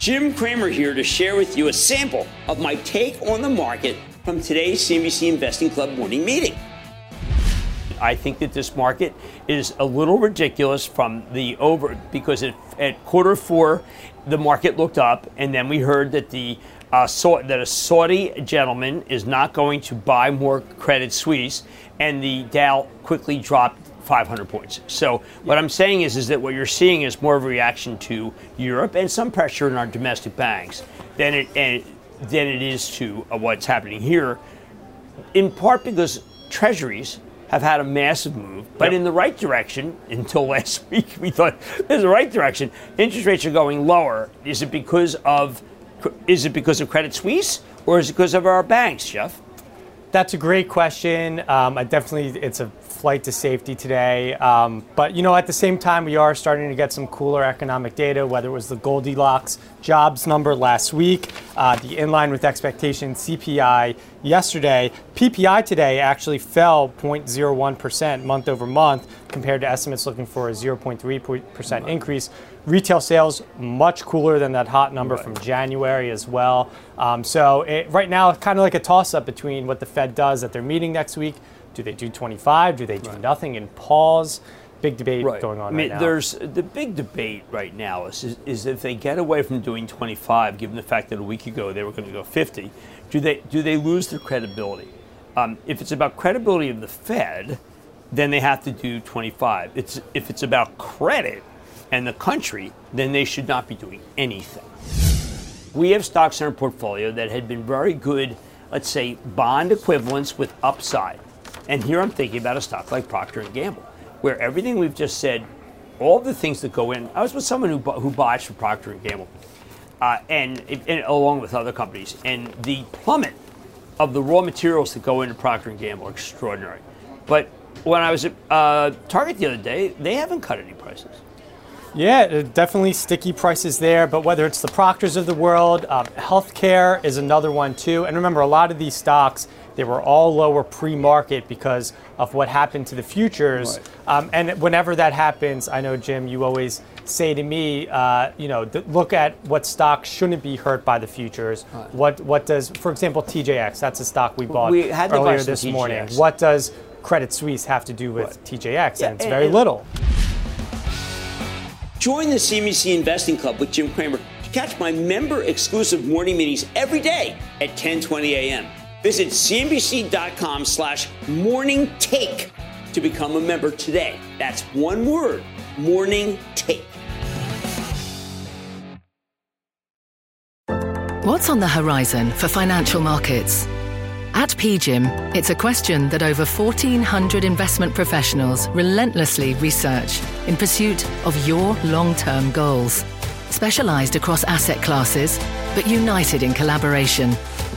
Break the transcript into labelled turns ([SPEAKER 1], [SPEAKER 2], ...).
[SPEAKER 1] Jim Cramer here to share with you a sample of my take on the market from today's CNBC Investing Club morning meeting. I think that this market is a little ridiculous from the over because it, at quarter four, the market looked up, and then we heard that the uh, so, that a Saudi gentleman is not going to buy more Credit Suisse, and the Dow quickly dropped 500 points. So what I'm saying is, is that what you're seeing is more of a reaction to Europe and some pressure in our domestic banks than it and, than it is to uh, what's happening here. In part because Treasuries have had a massive move, but yep. in the right direction. Until last week, we thought there's the right direction. Interest rates are going lower. Is it because of is it because of Credit Suisse or is it because of our banks, Jeff?
[SPEAKER 2] That's a great question. Um, I definitely, it's a flight to safety today. Um, but you know, at the same time, we are starting to get some cooler economic data. Whether it was the Goldilocks jobs number last week, uh, the in line with expectations CPI yesterday, PPI today actually fell 0.01 percent month over month compared to estimates looking for a 0.3 percent increase. Retail sales much cooler than that hot number right. from January as well. Um, so it, right now, it's kind of like a toss-up between what the Fed does at their meeting next week. Do they do 25? Do they do right. nothing and pause? Big debate right. going on I mean, right
[SPEAKER 1] now. There's the big debate right now is, is, is if they get away from doing 25, given the fact that a week ago they were going to go 50, do they do they lose their credibility? Um, if it's about credibility of the Fed, then they have to do 25. It's if it's about credit, and the country, then they should not be doing anything. We have stocks in our portfolio that had been very good, let's say, bond equivalents with upside. And here I'm thinking about a stock like Procter & Gamble, where everything we've just said, all the things that go in. I was with someone who, who buys for Procter & Gamble, uh, and, and along with other companies, and the plummet of the raw materials that go into Procter & Gamble are extraordinary. But when I was at uh, Target the other day, they haven't cut any prices.
[SPEAKER 2] Yeah, uh, definitely sticky prices there. But whether it's the Procters of the world, uh, healthcare is another one too. And remember, a lot of these stocks they were all lower pre-market because of what happened to the futures. Right. Um, and whenever that happens, I know Jim, you always say to me, uh, you know, th- look at what stocks shouldn't be hurt by the futures. Right. What what does, for example, TJX? That's a stock we bought we earlier this morning. What does Credit Suisse have to do with right. TJX? Yeah, and it's and, very and, little.
[SPEAKER 1] Join the CNBC Investing Club with Jim Cramer to catch my member exclusive morning meetings every day at 1020 a.m. Visit cnbc.com slash morning take to become a member today. That's one word, morning take.
[SPEAKER 3] What's on the horizon for financial markets? At PGIM, it's a question that over 1,400 investment professionals relentlessly research in pursuit of your long term goals. Specialised across asset classes, but united in collaboration,